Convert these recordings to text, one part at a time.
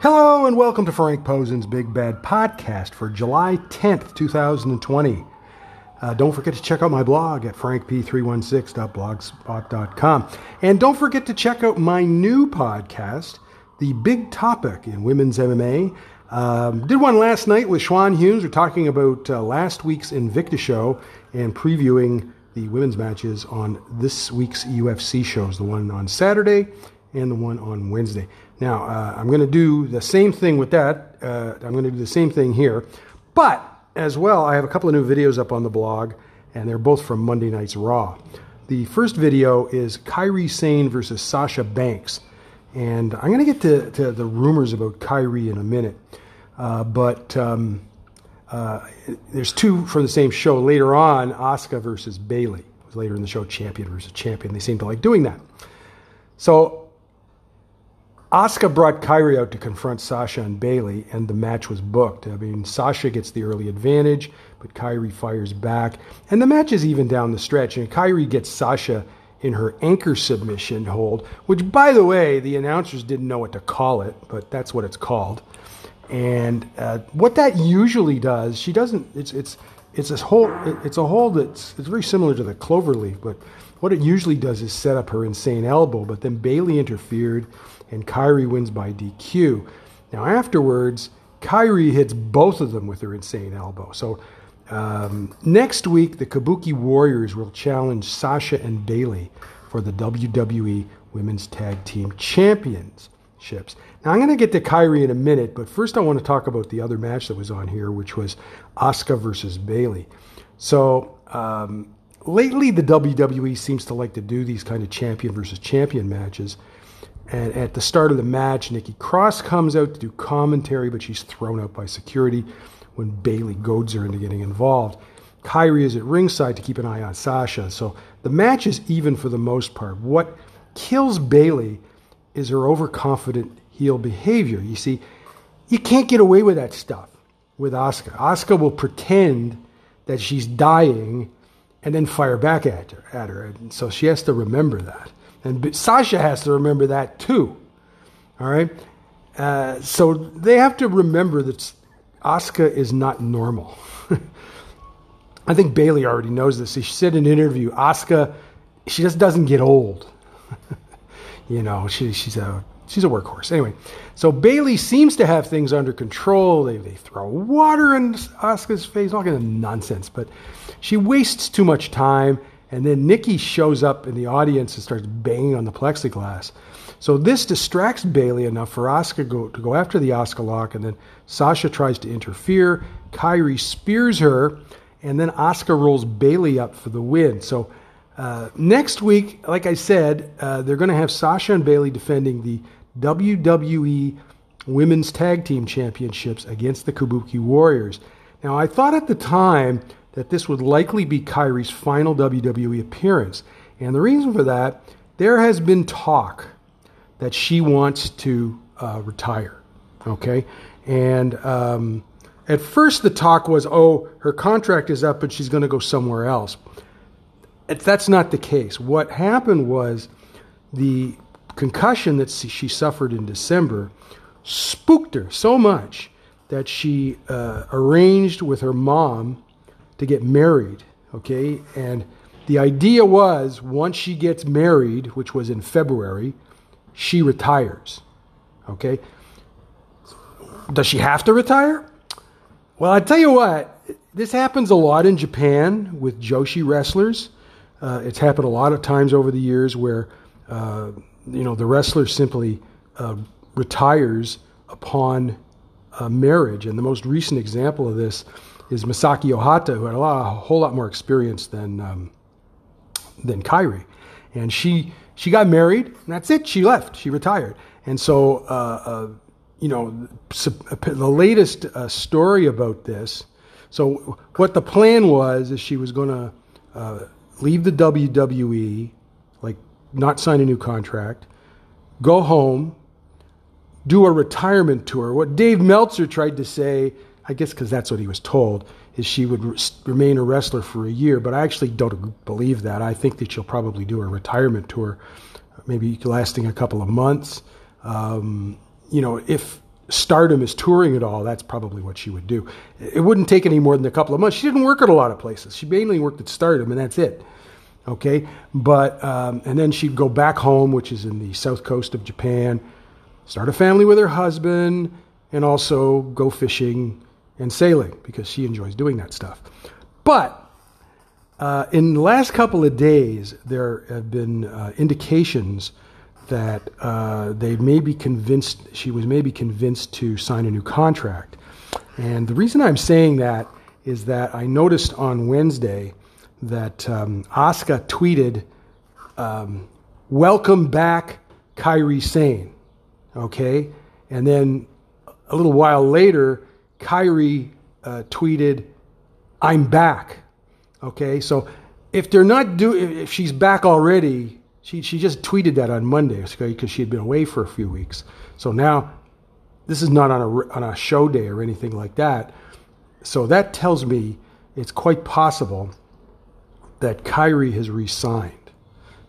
Hello and welcome to Frank Posen's Big Bad Podcast for July 10th, 2020. Uh, don't forget to check out my blog at frankp316.blogspot.com. And don't forget to check out my new podcast, The Big Topic in Women's MMA. Um, did one last night with Schwan Hughes. We're talking about uh, last week's Invicta show and previewing the women's matches on this week's UFC shows, the one on Saturday and the one on Wednesday. Now, uh, I'm going to do the same thing with that. Uh, I'm going to do the same thing here. But as well, I have a couple of new videos up on the blog, and they're both from Monday Night's Raw. The first video is Kairi Sane versus Sasha Banks. And I'm going to get to, to the rumors about Kairi in a minute. Uh, but um, uh, there's two from the same show. Later on, Asuka versus Bayley. Later in the show, champion versus champion. They seem to like doing that. So Asuka brought Kairi out to confront Sasha and Bayley, and the match was booked. I mean, Sasha gets the early advantage, but Kairi fires back, and the match is even down the stretch. And Kairi gets Sasha in her anchor submission hold, which, by the way, the announcers didn't know what to call it, but that's what it's called. And uh, what that usually does, she doesn't. It's it's it's a whole It's a hold that's it's very similar to the cloverleaf, but what it usually does is set up her insane elbow. But then Bayley interfered and Kairi wins by DQ. Now, afterwards, Kairi hits both of them with her insane elbow. So, um, next week, the Kabuki Warriors will challenge Sasha and Bayley for the WWE Women's Tag Team Championships. Now, I'm going to get to Kairi in a minute, but first, I want to talk about the other match that was on here, which was Asuka versus Bayley. So, um, lately, the WWE seems to like to do these kind of champion versus champion matches. And at the start of the match, Nikki Cross comes out to do commentary, but she's thrown out by security when Bayley goads her into getting involved. Kairi is at ringside to keep an eye on Sasha. So the match is even for the most part. What kills Bayley is her overconfident heel behavior. You see, you can't get away with that stuff with Asuka. Asuka will pretend that she's dying and then fire back at her. At her. And so she has to remember that. And Sasha has to remember that too. All right? Uh, so they have to remember that Asuka is not normal. I think Bayley already knows this. She said in an interview, Asuka, she just doesn't get old. you know, she, she's a she's a workhorse. Anyway, so Bayley seems to have things under control. They, they throw water in Asuka's face, all kind of nonsense. But she wastes too much time and then Nikki shows up in the audience and starts banging on the plexiglass. So this distracts Bayley enough for Asuka go, to go after the Asuka lock, and then Sasha tries to interfere. Kairi spears her, and then Asuka rolls Bayley up for the win. So uh, next week, like I said, uh, they're going to have Sasha and Bayley defending the WWE Women's Tag Team Championships against the Kabuki Warriors. Now, I thought at the time that this would likely be Kairi's final WWE appearance. And the reason for that, there has been talk that she wants to uh, retire. Okay? And um, at first, the talk was, oh, her contract is up and she's going to go somewhere else. That's not the case. What happened was the concussion that she suffered in December spooked her so much that she uh, arranged with her mom to get married, okay? And the idea was once she gets married, which was in February, she retires, okay? Does she have to retire? Well, I tell you what, this happens a lot in Japan with Joshi wrestlers. Uh, it's happened a lot of times over the years where, uh, you know, the wrestler simply uh, retires upon marriage. And the most recent example of this is Misaki Ohata, who had a, lot, a whole lot more experience than um, than Kairi, and she she got married, and that's it. She left. She retired, and so uh, uh, you know the latest uh, story about this. So what the plan was is she was going to uh, leave the WWE, like not sign a new contract, go home, do a retirement tour. What Dave Meltzer tried to say I guess because that's what he was told, is she would re- remain a wrestler for a year. But I actually don't believe that. I think that she'll probably do a retirement tour, maybe lasting a couple of months. Um, you know, if stardom is touring at all, that's probably what she would do. It wouldn't take any more than a couple of months. She didn't work at a lot of places. She mainly worked at Stardom, and that's it. Okay, but um, and then she'd go back home, which is in the south coast of Japan, start a family with her husband, and also go fishing and sailing because she enjoys doing that stuff. But uh, in the last couple of days, there have been uh, indications that uh, they may be convinced, she was maybe convinced to sign a new contract. And the reason I'm saying that is that I noticed on Wednesday that um, Asuka tweeted, um, Welcome back, Kairi Sane. Okay? And then a little while later, Kairi uh, tweeted, I'm back. Okay? So if they're not do if she's back already, she, she just tweeted that on Monday because she had been away for a few weeks. So now, this is not on a, on a show day or anything like that. So that tells me it's quite possible that Kairi has resigned.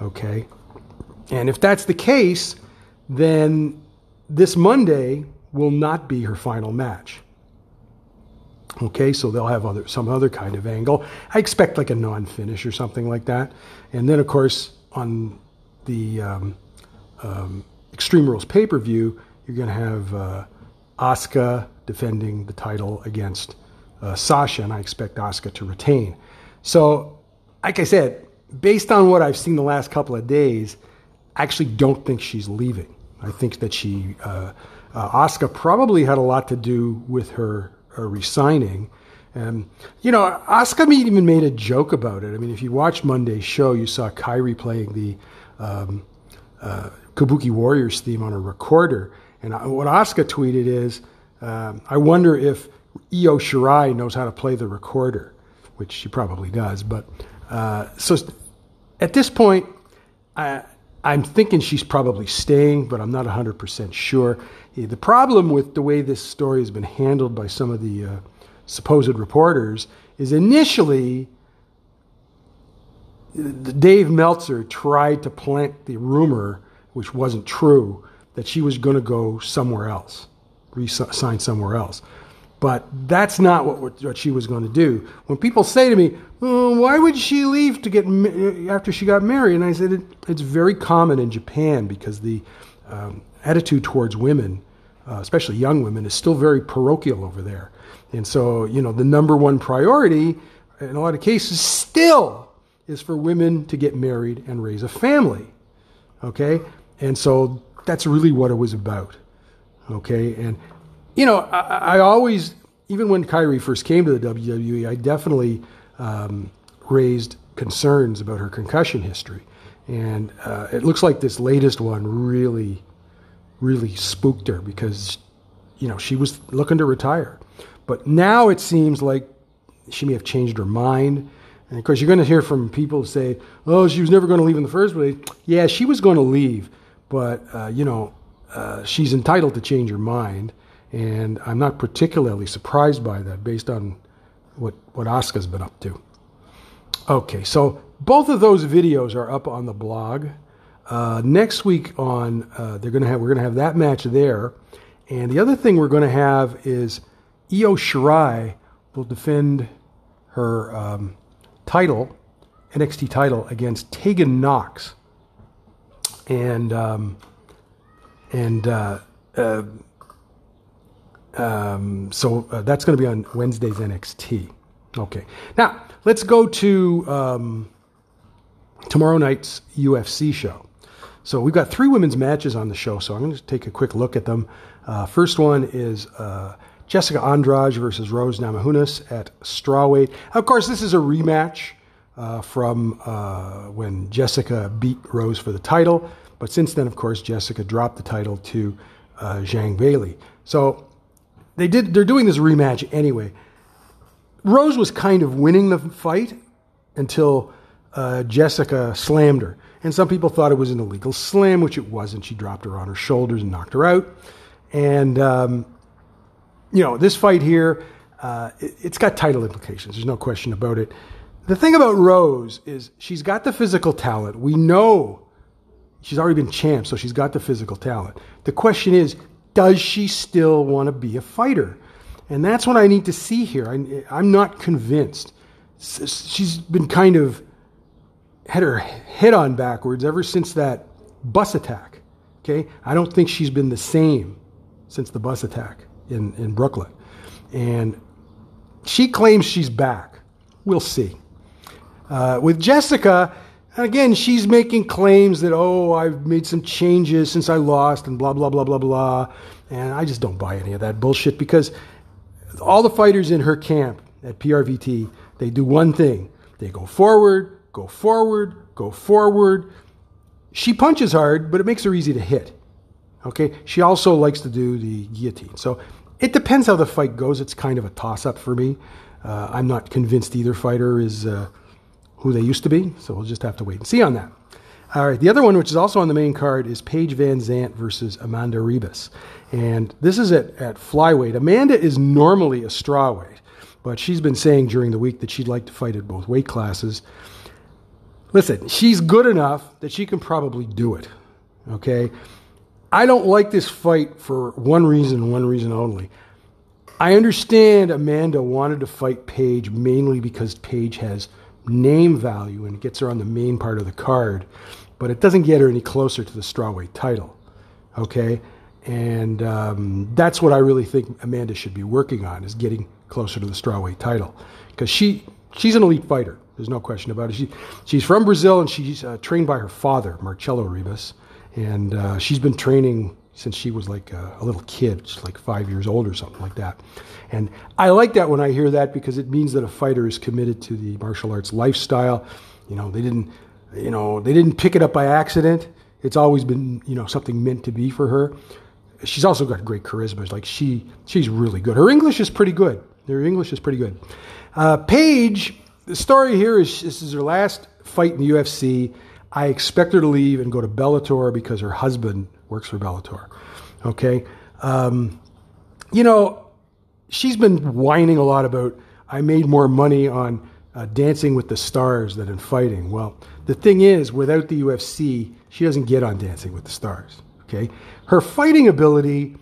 Okay? And if that's the case, then this Monday will not be her final match. Okay, so they'll have other some other kind of angle. I expect like a non-finish or something like that. And then, of course, on the um, um, Extreme Rules pay per view, you're going to have uh, Asuka defending the title against uh, Sasha, and I expect Asuka to retain. So, like I said, based on what I've seen the last couple of days, I actually don't think she's leaving. I think that she, uh, uh, Asuka probably had a lot to do with her, her resigning. And, you know, Asuka even made a joke about it. I mean, if you watched Monday's show, you saw Kairi playing the um, uh, Kabuki Warriors theme on a recorder. And what Asuka tweeted is, um, I wonder if Io Shirai knows how to play the recorder, which she probably does. But uh, so at this point, I, I'm thinking she's probably staying, but I'm not 100% sure. The problem with the way this story has been handled by some of the uh, supposed reporters is initially Dave Meltzer tried to plant the rumor, which wasn't true, that she was going to go somewhere else, resign somewhere else. But that's not what, what she was going to do. When people say to me, oh, "Why would she leave to get after she got married?" and I said, it, "It's very common in Japan because the um, attitude towards women, uh, especially young women, is still very parochial over there. And so, you know, the number one priority in a lot of cases still is for women to get married and raise a family. Okay? And so that's really what it was about. Okay? And, you know, I, I always, even when Kairi first came to the WWE, I definitely um, raised concerns about her concussion history. And uh, it looks like this latest one really, really spooked her because, you know, she was looking to retire. But now it seems like she may have changed her mind. And of course, you're going to hear from people say, oh, she was never going to leave in the first place. Yeah, she was going to leave, but, uh, you know, uh, she's entitled to change her mind. And I'm not particularly surprised by that based on what, what Asuka's been up to. Okay, so both of those videos are up on the blog. Uh, next week on, uh, they're going to have, we're going to have that match there. And the other thing we're going to have is Io Shirai will defend her um, title, NXT title, against Tegan Nox. And um, and uh, uh, um, so uh, that's going to be on Wednesday's NXT. Okay, now let's go to um, tomorrow night's UFC show. So we've got three women's matches on the show. So I'm going to take a quick look at them. Uh, first one is uh, Jessica Andrade versus Rose Namajunas at strawweight. Of course, this is a rematch uh, from uh, when Jessica beat Rose for the title. But since then, of course, Jessica dropped the title to uh, Zhang Weili. So they did. They're doing this rematch anyway. Rose was kind of winning the fight until uh, Jessica slammed her, and some people thought it was an illegal slam, which it wasn't. She dropped her on her shoulders and knocked her out. And um, you know, this fight here, uh, it, it's got title implications. There's no question about it. The thing about Rose is she's got the physical talent. We know she's already been champ, so she's got the physical talent. The question is, does she still want to be a fighter? And that's what I need to see here. I, am not convinced. She's been kind of had her head on backwards ever since that bus attack. Okay, I don't think she's been the same since the bus attack in, in Brooklyn. And she claims she's back. We'll see. Uh, with Jessica, again, she's making claims that, oh, I've made some changes since I lost and blah, blah, blah, blah, blah. And I just don't buy any of that bullshit because all the fighters in her camp at PRVT, they do one thing they go forward, go forward, go forward. She punches hard, but it makes her easy to hit. Okay, she also likes to do the guillotine. So it depends how the fight goes. It's kind of a toss up for me. Uh, I'm not convinced either fighter is uh, who they used to be, so we'll just have to wait and see on that. All right, the other one, which is also on the main card, is Paige VanZant versus Amanda Ribas. And this is at, at flyweight. Amanda is normally a strawweight, but she's been saying during the week that she'd like to fight at both weight classes. Listen, she's good enough that she can probably do it. Okay? I don't like this fight for one reason, one reason only. I understand Amanda wanted to fight Paige mainly because Paige has name value and it gets her on the main part of the card, but it doesn't get her any closer to the strawweight title. Okay? And um, that's what I really think Amanda should be working on is getting closer to the strawweight title because she she's an elite fighter. There's no question about it. She, she's from Brazil and she's uh, trained by her father, Marcelo Ribas and uh, she's been training since she was like a, a, little kid, just like five years old or something like that. And I like that when I hear that because it means that a fighter is committed to the martial arts lifestyle. You know, they didn't, you know, they didn't pick it up by accident. It's always been, you know, something meant to be for her. She's also got great charisma. Like she, she's really good. Her English is pretty good. Her English is pretty good. Uh, Paige, the story here is this is her last fight in the UFC. I expect her to leave and go to Bellator because her husband works for Bellator. Okay. Um, you know, she's been whining a lot about, I made more money on uh, Dancing with the Stars than in fighting. Well, the thing is, without the UFC, she doesn't get on Dancing with the Stars. Okay. Her fighting ability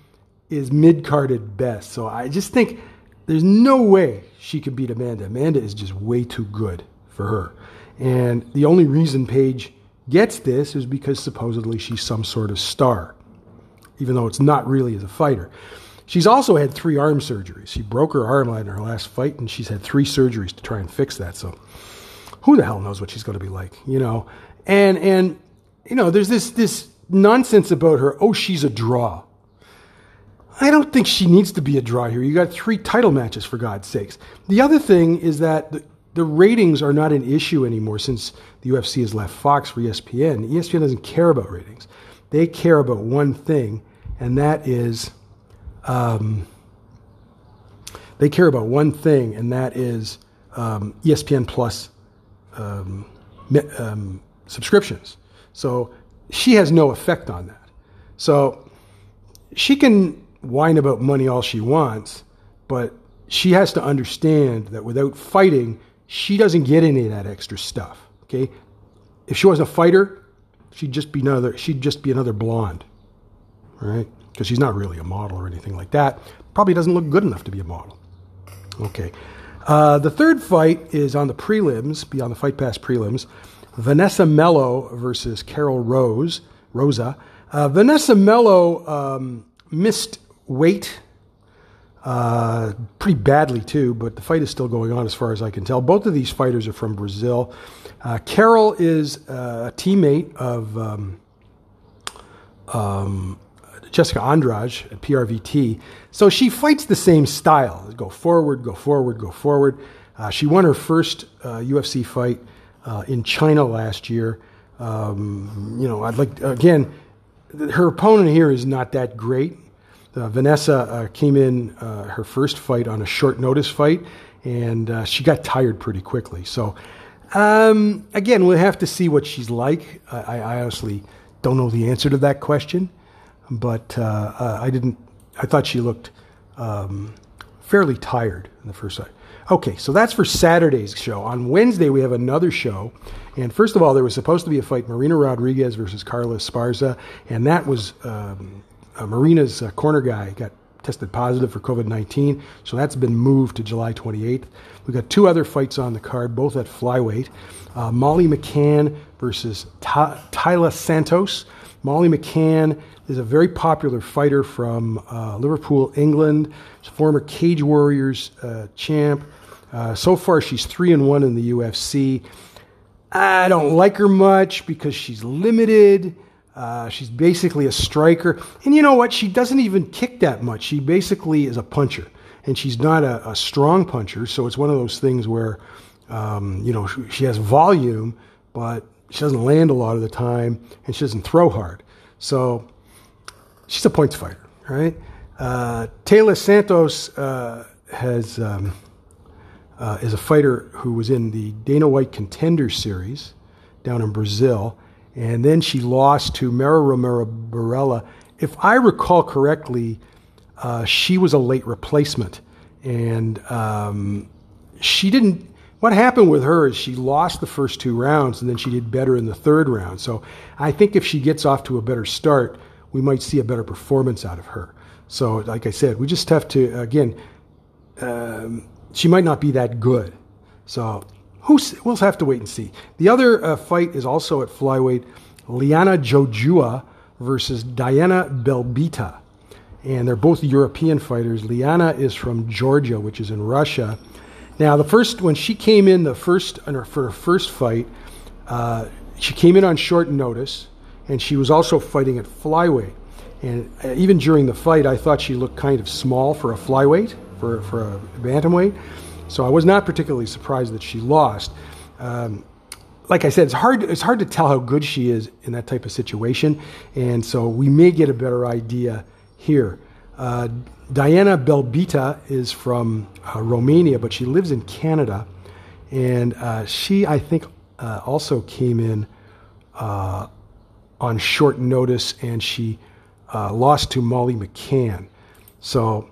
is mid carded best. So I just think there's no way she could beat Amanda. Amanda is just way too good for her. And the only reason Paige gets this is because supposedly she's some sort of star, even though it's not really as a fighter. She's also had three arm surgeries. She broke her arm in her last fight, and she's had three surgeries to try and fix that. So, who the hell knows what she's going to be like, you know? And and you know, there's this this nonsense about her. Oh, she's a draw. I don't think she needs to be a draw here. You got three title matches for God's sakes. The other thing is that the, the ratings are not an issue anymore since the UFC has left Fox for ESPN. ESPN doesn't care about ratings. They care about one thing, and that is um, they care about one thing, and that is um, ESPN Plus um, um, subscriptions. So she has no effect on that. So she can whine about money all she wants, but she has to understand that without fighting, she doesn't get any of that extra stuff. Okay, if she wasn't a fighter, she'd just be another. She'd just be another blonde, right? Because she's not really a model or anything like that. Probably doesn't look good enough to be a model. Okay, uh, the third fight is on the prelims, beyond the Fight Pass prelims. Vanessa Melo versus Karol Rose Rosa. Uh, Vanessa Melo um, missed weight uh, pretty badly too, but the fight is still going on as far as I can tell. Both of these fighters are from Brazil. Uh, Karol is uh, a teammate of um, um, Jessica Andrade at PRVT, so she fights the same style: go forward, go forward, go forward. Uh, she won her first UFC uh, fight uh, in China last year. Um, you know, I'd like again. Her opponent here is not that great. Uh, Vanessa uh, came in uh, her first fight on a short notice fight, and uh, she got tired pretty quickly. So, um, again, we'll have to see what she's like. I, I, honestly don't know the answer to that question, but uh, I didn't. I thought she looked um, fairly tired in the first fight. Okay, so that's for Saturday's show. On Wednesday, we have another show. And first of all, there was supposed to be a fight Marina Rodriguez versus Carla Esparza, and that was um, uh, Marina's uh, corner guy got tested positive for COVID 19, so that's been moved to July 28th. We've got two other fights on the card, both at flyweight. Uh, Molly McCann versus Taila Santos. Molly McCann is a very popular fighter from uh, Liverpool, England. She's a former Cage Warriors uh, champ. Uh, so far, she's three and one in the UFC. I don't like her much because she's limited. Uh, she's basically a striker. And you know what? She doesn't even kick that much. She basically is a puncher. And she's not a, a strong puncher. So it's one of those things where, um, you know, she, she has volume, but she doesn't land a lot of the time and she doesn't throw hard. So she's a points fighter, right? Uh, Taila Santos uh, has um, uh, is a fighter who was in the Dana White Contender Series down in Brazil, and then she lost to Mara Romero Borella. If I recall correctly, uh, she was a late replacement, and um, she didn't. What happened with her is she lost the first two rounds, and then she did better in the third round. So I think if she gets off to a better start, we might see a better performance out of her. So, like I said, we just have to again. Um, she might not be that good. So who's, we'll have to wait and see. The other uh, fight is also at flyweight Liana Jojua versus Diana Belbita. And they're both European fighters. Liana is from Georgia, which is in Russia. Now, the first, when she came in the first, for her first fight, uh, she came in on short notice, and she was also fighting at flyweight. And uh, even during the fight, I thought she looked kind of small for a flyweight for, for a bantamweight. So I was not particularly surprised that she lost. Um, like I said, it's hard, it's hard to tell how good she is in that type of situation. And so we may get a better idea here. Uh, Diana Belbita is from uh, Romania, but she lives in Canada. And uh, she, I think, uh, also came in uh, on short notice and she uh, lost to Molly McCann. So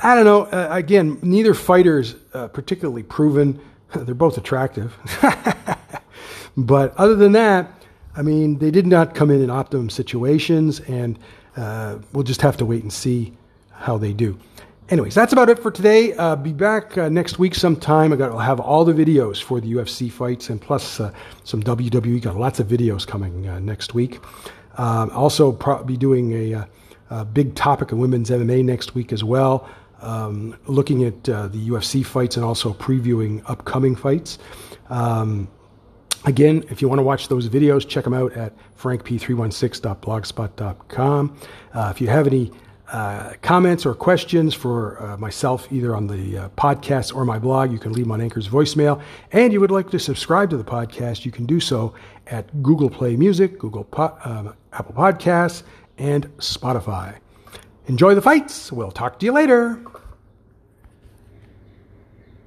I don't know. Uh, again, neither fighter is uh, particularly proven. They're both attractive. but other than that, I mean, they did not come in in optimum situations, and uh, we'll just have to wait and see how they do. Anyways, that's about it for today. Uh, be back uh, next week sometime. I got, I'll have all the videos for the UFC fights and plus uh, some WWE. Got lots of videos coming next week. Um, also, pro- be doing a, a, big topic of women's MMA next week as well um, looking at uh, the UFC fights and also previewing upcoming fights. Um, again, if you want to watch those videos, check them out at frankp316.blogspot.com. Uh, if you have any uh, comments or questions for uh, myself, either on the uh, podcast or my blog, you can leave them on Anchor's voicemail. And you would like to subscribe to the podcast, you can do so at Google Play Music, Google po- uh, Apple Podcasts, and Spotify. Enjoy the fights. We'll talk to you later.